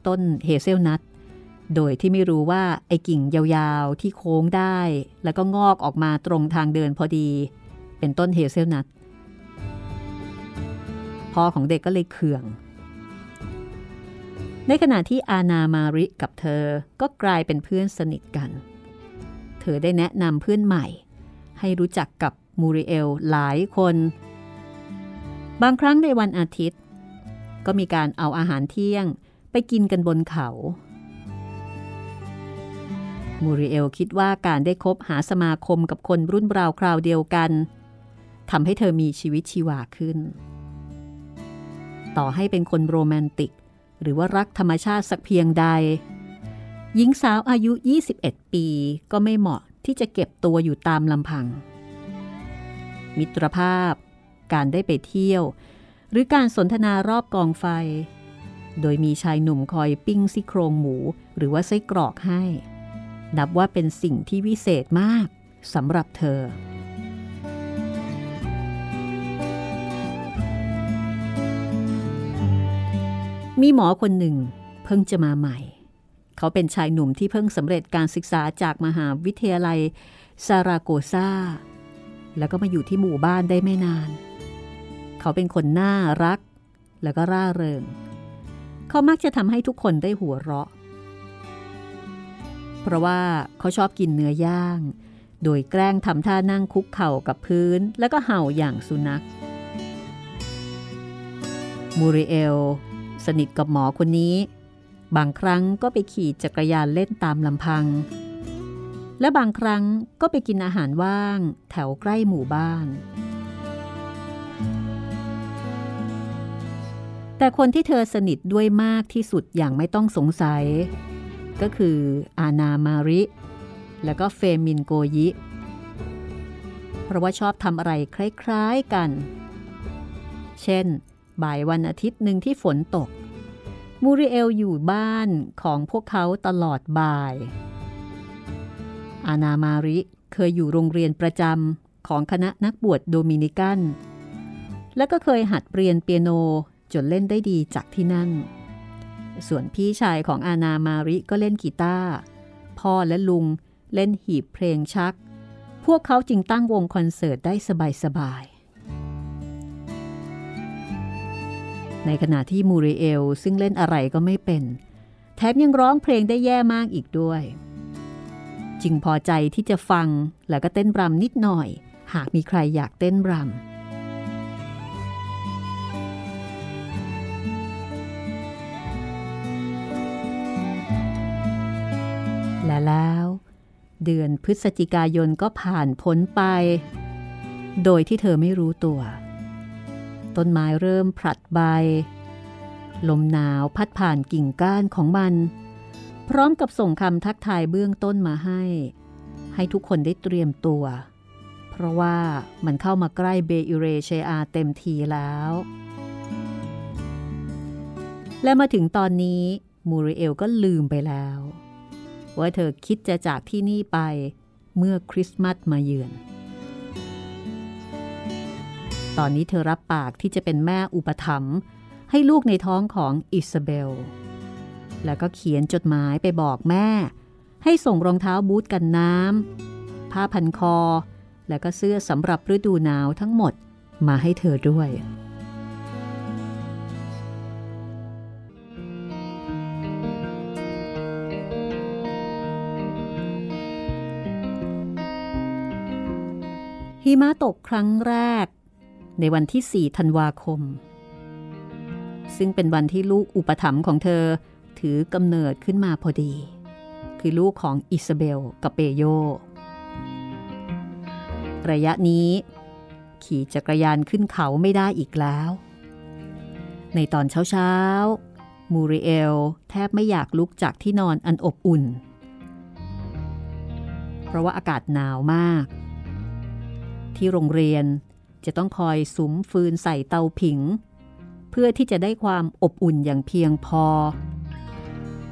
Speaker 2: ต้นเฮเซลนัท โดยที่ไม่รู้ว่าไอ้กิ่งยาวๆ ที่โค้งได้ แล้วก็งอกออกมาตรงทางเดินพอดี เป็นต้นเฮเซลนัทพ่อของเด็กก็เลยเคือง ในขณะที่อาณามาริกับเธอก็กลายเป็นเพื่อนสนิทกัน เธอได้แนะนำเพื่อนใหม่ ให้รู้จักกับมูริเอลหลายคน บางครั้งในวันอาทิตย์ ก็มีการเอาอาหารเที่ยงไปกินกันบนเขา มูริเอลคิดว่าการได้คบหาสมาคมกับคนรุ่นราวคราวเดียวกันทำให้เธอมีชีวิตชีวาขึ้น ต่อให้เป็นคนโรแมนติก หรือว่ารักธรรมชาติสักเพียงใด หญิงสาวอายุ 21 ปีก็ไม่เหมาะที่จะเก็บตัวอยู่ตามลำพัง มิตรภาพ การได้ไปเที่ยว หรือการสนทนารอบกองไฟ โดยมีชายหนุ่มคอยปิ้งซี่โครงหมู หรือว่าไส้กรอกให้ นับว่าเป็นสิ่งที่วิเศษมากสำหรับเธอ มีหมอคนหนึ่งเพิ่งจะมาใหม่ เขาเป็นชายหนุ่มที่เพิ่งสำเร็จการศึกษาจากมหาวิทยาลัยซาราโกซาแล้วก็มาอยู่ที่หมู่บ้านได้ไม่นาน เขาเป็นคนน่ารัก แล้วก็ร่าเริง เขามักจะทำให้ทุกคนได้หัวเราะ เพราะว่าเขาชอบกินเนื้อย่าง โดยแกล้งทำท่านั่งคุกเข่ากับพื้น แล้วก็เห่าอย่างสุนัข มูริเอล สนิทกับหมอคนนี้ บางครั้งก็ไปขี่จักรยานเล่นตามลำพัง และบางครั้งก็ไปกินอาหารว่าง แถวใกล้หมู่บ้าน แต่คนที่เธอสนิทด้วยมากที่สุดอย่างไม่ต้องสงสัย ก็คืออานามาริ และก็เฟมินโกยิ เพราะว่าชอบทำอะไรคล้ายๆกัน เช่น บ่ายวันอาทิตย์หนึ่งที่ฝนตก มูริเอลอยู่บ้านของพวกเขาตลอดบ่าย อานามาริเคยอยู่โรงเรียนประจำของคณะนักบวชโดมินิกัน และก็เคยหัดเรียนเปียโนจนเล่นได้ดีจากที่นั่น ส่วนพี่ชายของอานามาริก็เล่นกีตาร์พ่อและลุงเล่นหีบเพลงชัก พวกเขาจึงตั้งวงคอนเสิร์ตได้สบายๆในขณะที่มูริเอลซึ่งเล่นอะไรก็ไม่เป็น แถมยังร้องเพลงได้แย่มากอีกด้วย จึงพอใจที่จะฟังแล้วก็เต้นรำนิดหน่อย หากมีใครอยากเต้นรำ และแล้ว เดือนพฤศจิกายนก็ผ่านพ้นไป โดยที่เธอไม่รู้ตัว ต้นไม้เริ่มผลัดใบ ลมหนาวพัดผ่านกิ่งก้านของมัน พร้อมกับส่งคำทักทายเบื้องต้นมาให้ ให้ทุกคนได้เตรียมตัว เพราะว่ามันเข้ามาใกล้เบอิเรเชอาเต็มทีแล้วและมาถึงตอนนี้ มูริเอลก็ลืมไปแล้ว ว่าเธอคิดจะจากที่นี่ไปเมื่อคริสต์มาสมาเยือน ตอนนี้เธอรับปากที่จะเป็นแม่อุปถัมภ์ให้ลูกในท้องของอิซาเบล แล้วก็เขียนจดหมายไปบอกแม่ ให้ส่งรองเท้าบูทกันน้ำผ้าพันคอ แล้วก็เสื้อสำหรับฤดูหนาวทั้งหมดมาให้เธอด้วย หิมะตกครั้งแรก ในวันที่ 4 ธันวาคม ซึ่งเป็นวันที่ลูกอุปถัมภ์ของเธอถือกำเนิดขึ้นมาพอดี คือลูกของอิซาเบลกับเปโย ระยะนี้ ขี่จักรยานขึ้นเขาไม่ได้อีกแล้ว ในตอนเช้าๆ มูริเอลแทบไม่อยากลุกจากที่นอนอันอบอุ่น เพราะว่าอากาศหนาวมาก ที่โรงเรียนจะต้องคอยสุมฟืนใส่เตาผิง เพื่อที่จะได้ความอบอุ่นอย่างเพียงพอ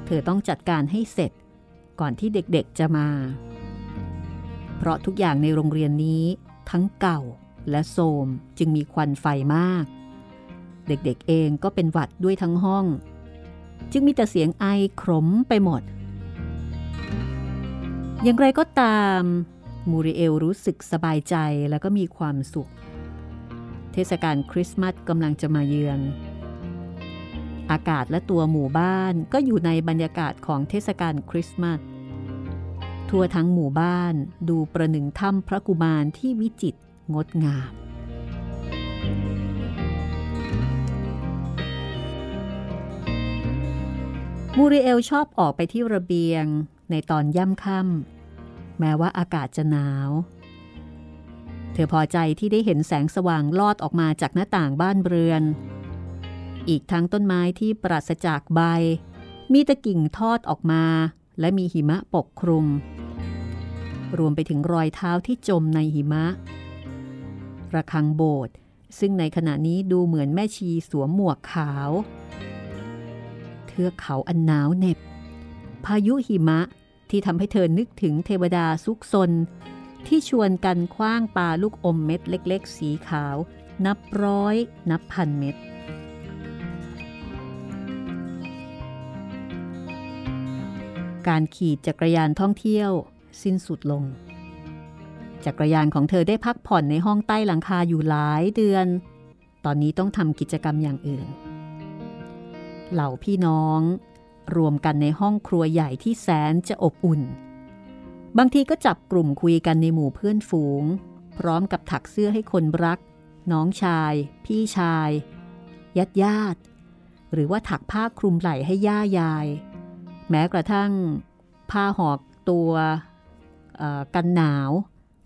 Speaker 2: เธอต้องจัดการให้เสร็จก่อนที่เด็กๆจะมา เพราะทุกอย่างในโรงเรียนนี้ทั้งเก่าและโทรมจึงมีควันไฟมาก เด็กๆเองก็เป็นหวัดด้วยทั้งห้อง จึงมีแต่เสียงไอขมไปหมด อย่างไรก็ตาม มูริเอลรู้สึกสบายใจแล้วก็มีความสุข เทศกาลคริสต์มาสกำลังจะมาเยือน อากาศและตัวหมู่บ้านก็อยู่ในบรรยากาศของเทศกาลคริสต์มาสทั่วทั้งหมู่บ้านดูประหนึ่งถ้ำพระกุมารที่วิจิตรงดงาม มูริเอลชอบออกไปที่ระเบียงในตอนย่ำค่ำ แม้ว่าอากาศจะหนาว เธอพอใจที่ได้เห็นแสงสว่างลอดออกมาจากหน้าต่างบ้านเรือน อีกทั้งต้นไม้ที่ปราศจากใบ มีตะกิ่งทอดออกมา และมีหิมะปกคลุม รวมไปถึงรอยเท้าที่จมในหิมะ ระฆังโบสถ์ซึ่งในขณะนี้ดูเหมือนแม่ชีสวมหมวกขาว เทือกเขาอันหนาวเหน็บ พายุหิมะ ที่ทำให้เธอนึกถึงเทวดาซุกซน ที่ชวนกันคว้างปลาลูกอมเม็ดเล็ก ๆ สีขาว นับร้อย นับพันเม็ดการขี่จักรยานท่องเที่ยว สิ้นสุดลง จักรยานของเธอได้พักผ่อนในห้องใต้หลังคาอยู่หลายเดือน ตอนนี้ต้องทำกิจกรรมอย่างอื่น เหล่าพี่น้อง รวมกันในห้องครัวใหญ่ที่แสนจะอบอุ่น บางทีก็จับกลุ่มคุยกันในหมู่เพื่อนฝูง พร้อมกับถักเสื้อให้คนรัก น้องชาย พี่ชายญาติญาติหรือว่าถักผ้าคลุมไหล่ให้ย่ายาย แม้กระทั่งผ้าหอกตัวกันหนาว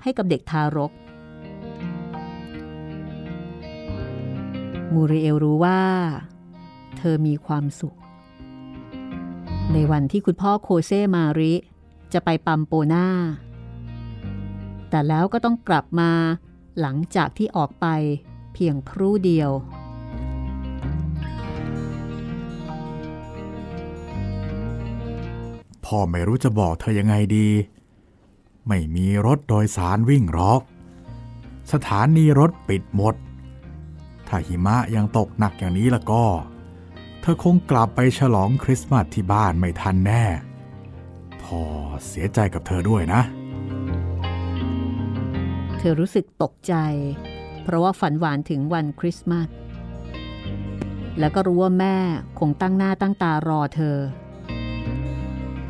Speaker 2: ให้กับเด็กทารก มูริเอลรู้ว่า เธอมีความสุข ในวันที่คุณพ่อโคเซมาริ จะไปปัมโปนาแต่แล้วก็ต้องกลับมาหลังจากที่ออกไปเพียงครู่เดียว
Speaker 1: พ่อไม่รู้จะบอกเธอยังไงดี ไม่มีรถโดยสารวิ่งรอกสถานีรถปิดหมด ถ้าหิมะยังตกหนักอย่างนี้แล้วก็ เธอคงกลับไปฉลองคริสต์มาสที่บ้านไม่ทันแน่พ่อเสียใจกับเธอด้วยนะ
Speaker 2: เธอรู้สึกตกใจ เพราะว่าฝันหวานถึงวันคริสต์มาสแล้วก็รู้ว่าแม่คงตั้งหน้าตั้งตารอเธอ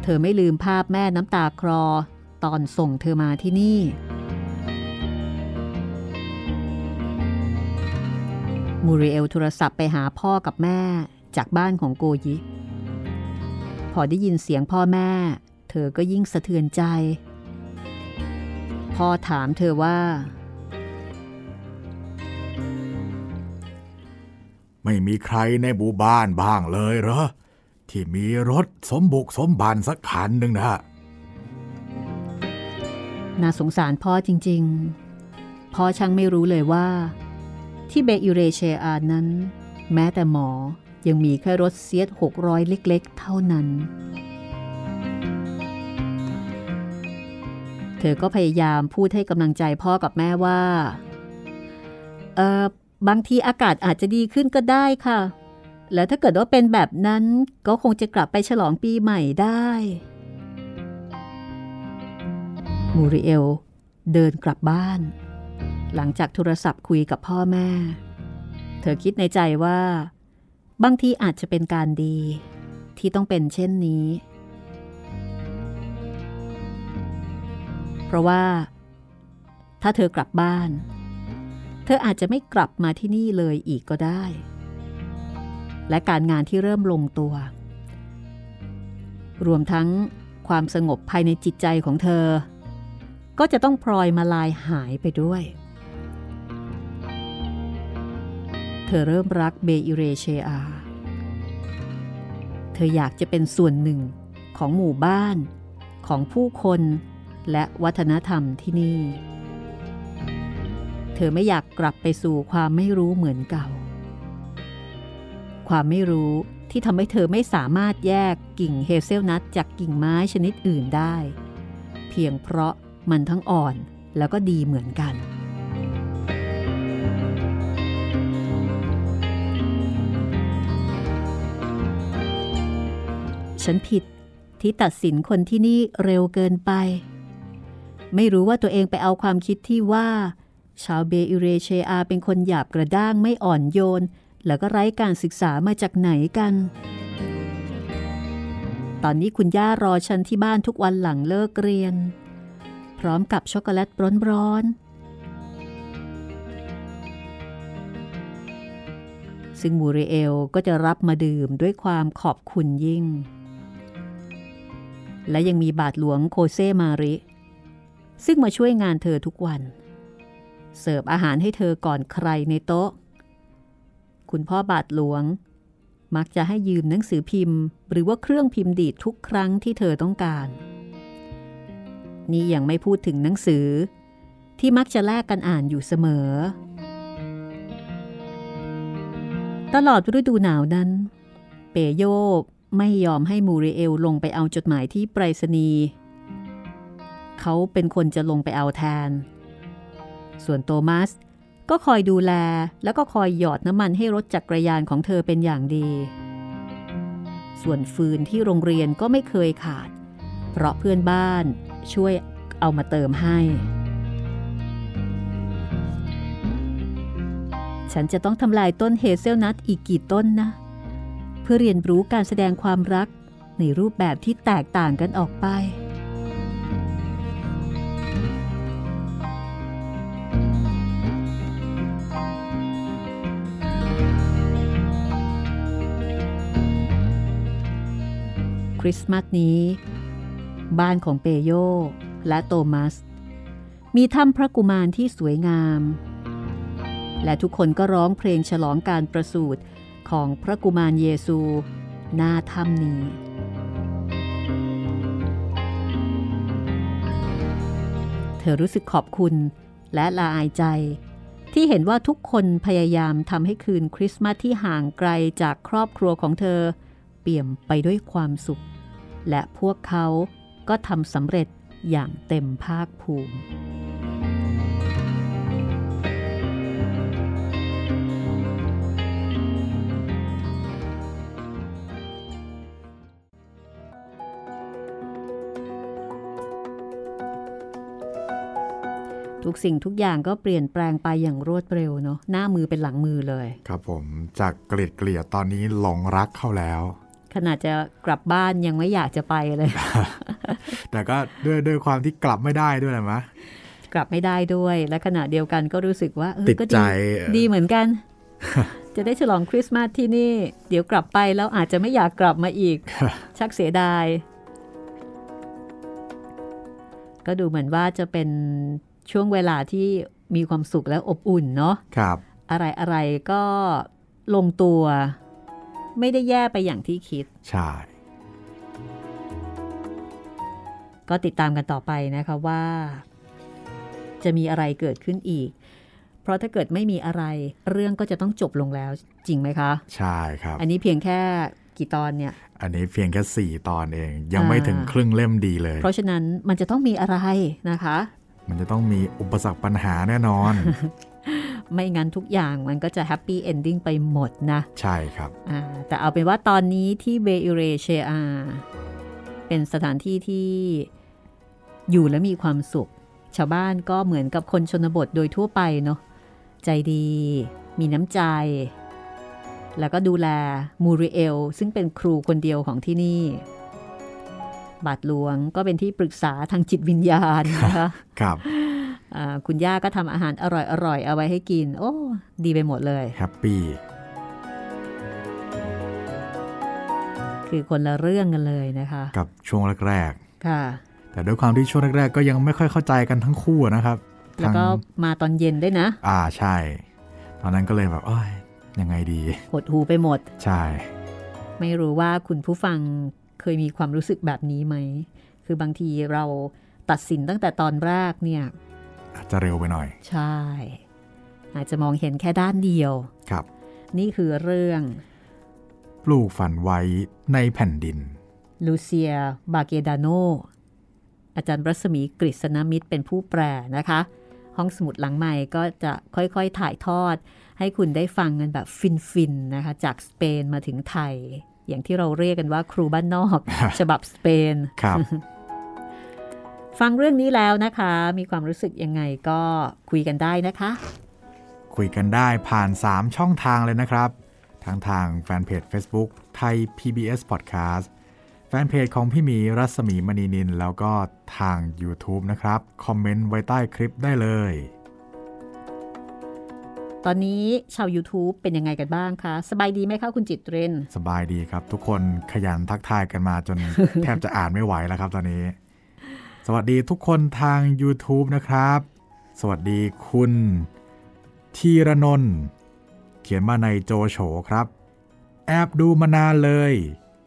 Speaker 2: เธอไม่ลืมภาพแม่น้ำตาคลอตอนส่งเธอมาที่นี่ มูริเอลโทรศัพท์ไปหาพ่อกับแม่ จากบ้านของโกยิ พอได้ยินเสียงพ่อแม่ เธอก็ยิ่งสะเทือนใจ พ่อถามเธอว่า
Speaker 1: ไม่มีใครในบูบ้านบ้างเลยเหรอ ที่มีรถสมบุกสมบันสักคันหนึ่งนะ
Speaker 2: น่าสงสารพ่อจริง ๆ พ่อช่างไม่รู้เลยว่าที่เบอิเรเชอานั้น แม้แต่หมอ ยังมีแค่รถเซียดหกร้อยเล็กๆ เท่านั้น เธอก็พยายามพูดให้กำลังใจพ่อกับแม่ว่า เออบางทีอากาศอาจจะดีขึ้นก็ได้ค่ะ แล้วถ้าเกิดว่าเป็นแบบนั้นก็คงจะกลับไปฉลองปีใหม่ได้ มูริเอลเดินกลับบ้าน หลังจากโทรศัพท์คุยกับพ่อแม่ เธอคิดในใจว่า บางทีอาจจะเป็นการดีที่ต้องเป็นเช่นนี้ เพราะว่า ถ้าเธอกลับบ้าน เธออาจจะไม่กลับมาที่นี่เลยอีกก็ได้ และการงานที่เริ่มลงตัว รวมทั้งความสงบภายในจิตใจของเธอ ก็จะต้องพลอยมาลายหายไปด้วย อเริ่มรักเบอิเรเชอา เธออยากจะเป็นส่วนหนึ่งของหมู่บ้าน ของผู้คนและวัฒนธรรมที่นี่ เธอไม่อยากกลับไปสู่ความไม่รู้เหมือนเก่า ความไม่รู้ที่ทำให้เธอไม่สามารถแยกกิ่งเฮเซลนัทจากกิ่งไม้ชนิดอื่นได้ เพียงเพราะมันทั้งอ่อนแล้วก็ดีเหมือนกัน ฉันผิดที่ตัดสินคนที่นี่เร็วเกินไป ไม่รู้ว่าตัวเองไปเอาความคิดที่ว่า ชาวเบอิเรเชอาเป็นคนหยาบกระด้างไม่อ่อนโยน แล้วก็ไร้การศึกษามาจากไหนกัน ตอนนี้คุณย่ารอฉันที่บ้านทุกวันหลังเลิกเรียน พร้อมกับช็อกโกแลตร้อนๆซึ่งมูเรเอลก็จะรับมาดื่มด้วยความขอบคุณยิ่ง และยังมีบาทหลวงโคเซมาริ ซึ่งมาช่วยงานเธอทุกวัน เสิร์ฟอาหารให้เธอก่อนใครในโต๊ะ คุณพ่อบาทหลวง มักจะให้ยืมหนังสือพิมพ์ หรือว่าเครื่องพิมพ์ดีดทุกครั้งที่เธอต้องการ นี่ยังไม่พูดถึงหนังสือ ที่มักจะแลกกันอ่านอยู่เสมอ ตลอดฤดูหนาวนั้น เปโย ไม่ยอมให้มูริเอลลงไปเอาจดหมายที่ไปรษณีย์เขาเป็นคนจะลงไปเอาแทน ส่วนโตมัสก็คอยดูแลแล้วก็คอยหยอดน้ำมันให้รถจักรยานของเธอเป็นอย่างดี ส่วนฟืนที่โรงเรียนก็ไม่เคยขาด เพราะเพื่อนบ้านช่วยเอามาเติมให้ ฉันจะต้องทำลายต้นเฮเซลนัทอีกกี่ต้นนะเเพื่อเรียนรู้การแสดงความรักในรูปแบบที่แตกต่างกันออกไป คริสต์มาสนี้ บ้านของเปโยและโตมัส มีถ้ำพระกุมารที่สวยงาม และทุกคนก็ร้องเพลงฉลองการประสูติ ของพระกุมารเยซูหน้าถ้ำนี้ เธอรู้สึกขอบคุณและละอายใจ ที่เห็นว่าทุกคนพยายามทำให้คืนคริสต์มาสที่ห่างไกลจากครอบครัวของเธอ เปี่ยมไปด้วยความสุข และพวกเขาก็ทำสำเร็จอย่างเต็มภาคภูมิ ทุกสิ่งทุกอย่างก็เปลี่ยนแปลงไปอย่างรวดเร็วเนาะหน้ามือเป็นหลังมือเลย
Speaker 1: ครับผมจากเกลียดเกลียดตอนนี้หลงรักเข้าแล้ว
Speaker 2: ขนาดจะกลับบ้านยังไม่อยากจะไปเลย
Speaker 1: แต่ก็ด้วยด้วยความที่กลับไม่ได้ด้วยแหละมะ
Speaker 2: กลับไม่ได้ด้วย และขณะเดียวกันก็รู้สึกว่าเออ
Speaker 1: ติด
Speaker 2: ก็
Speaker 1: ใจ
Speaker 2: ดีดีเหมือนกัน จะได้ฉลองคริสต์มาสที่นี่ เดี๋ยวกลับไปแล้วอาจจะไม่อยากกลับมาอีก ชักเสียดาย ก็ดูเหมือนว่าจะเป็น ช่วงเวลาที่มีความสุขและอบอุ่นเนาะ
Speaker 1: ครับ
Speaker 2: อะไรอะไรก็ลงตัว ไม่ได้แย่ไปอย่างที่คิด
Speaker 1: ใช่
Speaker 2: ก็ติดตามกันต่อไปนะคะว่า จะมีอะไรเกิดขึ้นอีก เพราะถ้าเกิดไม่มีอะไร เรื่องก็จะต้องจบลงแล้วจริงไหมคะ
Speaker 1: ใช่ครับ
Speaker 2: อันนี้เพียงแค่กี่ตอนเนี่ย
Speaker 1: อันนี้เพียงแค่สี่ตอนเอง ยัง
Speaker 2: อ่า
Speaker 1: ไม่ถึงครึ่งเล่มดีเลย
Speaker 2: เพราะฉะนั้นมันจะต้องมีอะไรนะคะ
Speaker 1: มันจะต้องมีอุปสรรคปัญหาแน่นอน
Speaker 2: ไม่งั้นทุกอย่างมันก็จะ happy ending ไปหมดนะ
Speaker 1: ใช่ครับ
Speaker 2: อ่าแต่เอาเป็นว่าตอนนี้ที่เบอิเรเชอาเป็นสถานที่ที่อยู่และมีความสุข ชาวบ้านก็เหมือนกับคนชนบทโดยทั่วไปเนาะใจดี มีน้ำใจ แล้วก็ดูแลมูริเอล ซึ่งเป็นครูคนเดียวของที่นี่ บาทหลวง ก็เป็นที่ปรึกษาทางจิตวิญญาณนะคะ
Speaker 1: ครับ
Speaker 2: อ่าคุณย่าก็ทำอาหารอร่อยๆ เอาไว้ให้กิน โอ้ ดีไปหมดเลย
Speaker 1: แฮปปี้
Speaker 2: คือคนละเรื่องกันเลยนะคะ
Speaker 1: กับช่วงแรก
Speaker 2: ค่ะ
Speaker 1: ๆแต่ด้วยความที่ช่วงแรกๆ ก็ยังไม่ค่อยเข้าใจกันทั้งคู่นะครับ
Speaker 2: แล้วก็
Speaker 1: ทั้ง
Speaker 2: มาตอนเย็นด้วยนะ
Speaker 1: อ่าใช่ ตอนนั้นก็เลยแบบเอ้ยยังไงดี
Speaker 2: หดหูไปหมด
Speaker 1: ใช่
Speaker 2: ไม่รู้ว่าคุณผู้ฟัง เคยมีความรู้สึกแบบนี้ไหม คือบางทีเราตัดสินตั้งแต่ตอนแรกเนี่ย
Speaker 1: อาจจะเร็วไปหน่อย
Speaker 2: ใช่ อาจจะมองเห็นแค่ด้านเดียว
Speaker 1: ครับ
Speaker 2: นี่คือเรื่อง
Speaker 1: ปลูกฝันไว้ในแผ่นดิน
Speaker 2: ลูเซีย บาเกดาโน อาจารย์รัศมีกฤษณมิตรเป็นผู้แปลนะคะ ห้องสมุดหลังใหม่ก็จะค่อยๆถ่ายทอด ให้คุณได้ฟังกันแบบฟินๆนะคะ จากสเปนมาถึงไทย อย่างที่เราเรียกกันว่าครูบ้านนอก ฉบับสเปน
Speaker 1: ครับ
Speaker 2: ฟังเรื่องนี้แล้วนะคะ มีความรู้สึกยังไงก็คุยกันได้นะคะ
Speaker 1: คุยกันได้ผ่าน 3 ช่องทางเลยนะครับทั้งทางแฟนเพจ Facebook ไทย PBS Podcast แฟนเพจของพี่หมีรัศมีมณีนิน แล้วก็ทาง YouTube นะครับ คอมเมนต์ไว้ใต้คลิปได้เลย
Speaker 2: ตอนนี้ชาว YouTube เป็นยังไงกันบ้างคะ สบายดีไหมคะคุณจิตเรน
Speaker 1: สบายดีครับ ทุกคนขยันทักทายกันมาจนแทบจะอ่านไม่ไหวแล้วครับตอนนี้ สวัสดีทุกคนทาง YouTube นะครับ สวัสดีคุณทีรนนท์เขียนมาในโจโฉครับ แอบดูมานานเลย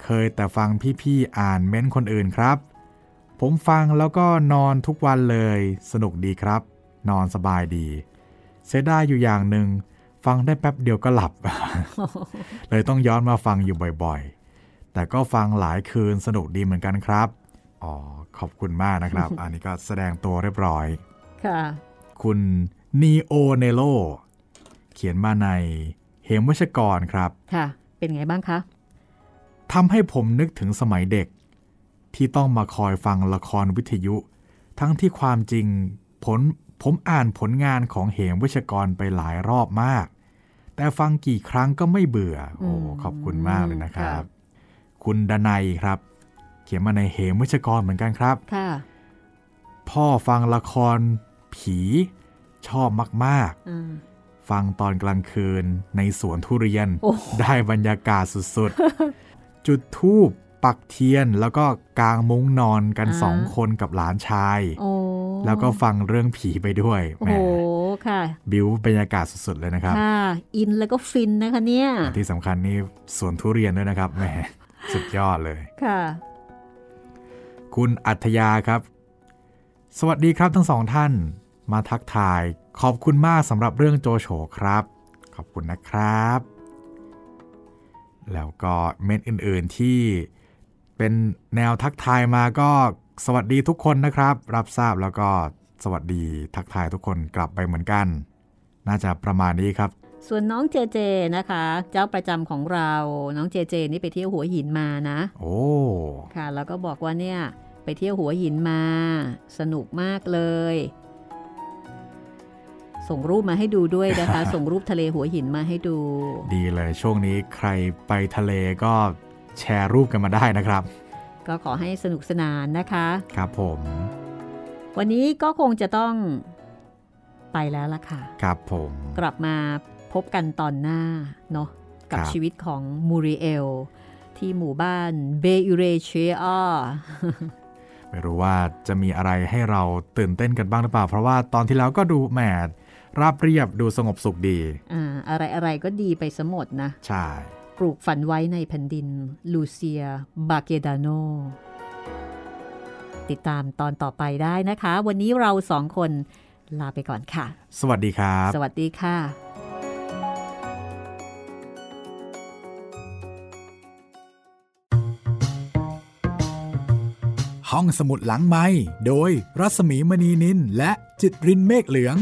Speaker 1: เคยแต่ฟังพี่ๆอ่านเม้นต์คนอื่นครับ ผมฟังแล้วก็นอนทุกวันเลย สนุกดีครับ นอนสบายดี เสียดายอยู่อย่างหนึ่งฟังได้แป๊บเดียวก็หลับ เลยต้องย้อนมาฟังอยู่บ่อยๆ แต่ก็ฟังหลายคืนสนุกดีเหมือนกันครับ อ๋อ ขอบคุณมากนะครับ อันนี้ก็แสดงตัวเรียบร้อย
Speaker 2: ค่ะ
Speaker 1: คุณนีโอเนโลเขียนมาในเหมวัชกรครับ
Speaker 2: ค่ะ เป็นไงบ้างคะ
Speaker 1: ทำให้ผมนึกถึงสมัยเด็ก ที่ต้องมาคอยฟังละครวิทยุ ทั้งที่ความจริงผล ผมอ่านผลงานของเหมวิชกรไปหลายรอบมาก แต่ฟังกี่ครั้งก็ไม่เบื่อ โอ้
Speaker 2: อืม
Speaker 1: ขอบคุณมากเลยนะครับ
Speaker 2: ค่ะ
Speaker 1: คุณดนัยครับ เขียนมาในเหมวิชกรเหมือนกันครับ
Speaker 2: ค่ะ
Speaker 1: พ่อฟังละครผีชอบมาก
Speaker 2: อ่า
Speaker 1: ๆฟังตอนกลางคืนในสวนทุเรียน
Speaker 2: โอ้
Speaker 1: ได้บรรยากาศสุดๆ จุดทูบ ปักเทียนแล้วก็กางมุ้งนอนกันสองคนกับหลานชาย
Speaker 2: โอ้
Speaker 1: แล้วก็ฟังเรื่องผีไปด้วย
Speaker 2: โอ้
Speaker 1: แหม
Speaker 2: โหค่ะ
Speaker 1: บิวบรรยากาศสุดๆเลยนะครับ
Speaker 2: ค่ะอินแล้วก็ฟินนะคะเนี่ย
Speaker 1: ที่สำคัญนี่สวนทุเรียนด้วยนะครับแหมสุดยอดเลย
Speaker 2: ค่ะ
Speaker 1: คุณอัธยาครับ สวัสดีครับทั้งสองท่าน มาทักทาย ขอบคุณมากสำหรับเรื่องโจโฉครับ ขอบคุณนะครับ แล้วก็เมนอื่น ๆที่ เป็นแนวทักทายมาก็สวัสดีทุกคนนะครับ รับทราบแล้วก็สวัสดีทักทายทุกคนกลับไปเหมือนกัน น่าจะประมาณนี้ครับ
Speaker 2: ส่วนน้องเจเจนะคะ เจ้าประจำของเรา น้องเจเจนี่ไปเที่ยวหัวหินมานะ
Speaker 1: โอ้
Speaker 2: ค่ะ แล้วก็บอกว่าเนี่ยไปเที่ยวหัวหินมา สนุกมากเลย ส่งรูปมาให้ดูด้วยนะคะ ส่งรูปทะเลหัวหินมาให้ดู
Speaker 1: ดีเลยช่วงนี้ใครไปทะเลก็ แชร์รูปกันมาได้นะครับ
Speaker 2: ก็ขอให้สนุกสนานนะคะ
Speaker 1: ครับผม
Speaker 2: วันนี้ก็คงจะต้องไปแล้วล่ะค่ะ
Speaker 1: ครับผม
Speaker 2: กลับมาพบกันตอนหน้าเนาะกับ
Speaker 1: ครับ
Speaker 2: ชีวิตของมูริเอล ที่หมู่บ้านเบยูเรเชีย
Speaker 1: ไม่รู้ว่าจะมีอะไรให้เราตื่นเต้นกันบ้างหรือเปล่า เพราะว่าตอนที่แล้วก็ดูแหมราบเรียบดูสงบสุขดี
Speaker 2: อ่า อะไรอะไรก็ดีไปสมดนะ
Speaker 1: ใช่
Speaker 2: ปลูกฝันไว้ในแผ่นดินลูเซีย บาเกดาโน ติดตามตอนต่อไปได้นะคะ วันนี้เราสองคนลาไปก่อนค่ะ
Speaker 1: สวัสดีครับ
Speaker 2: สวัสดีค่ะ
Speaker 1: ห้องสมุดหลังไม้โดยรัสมีมณีนินและจิตรินเมฆเหลือง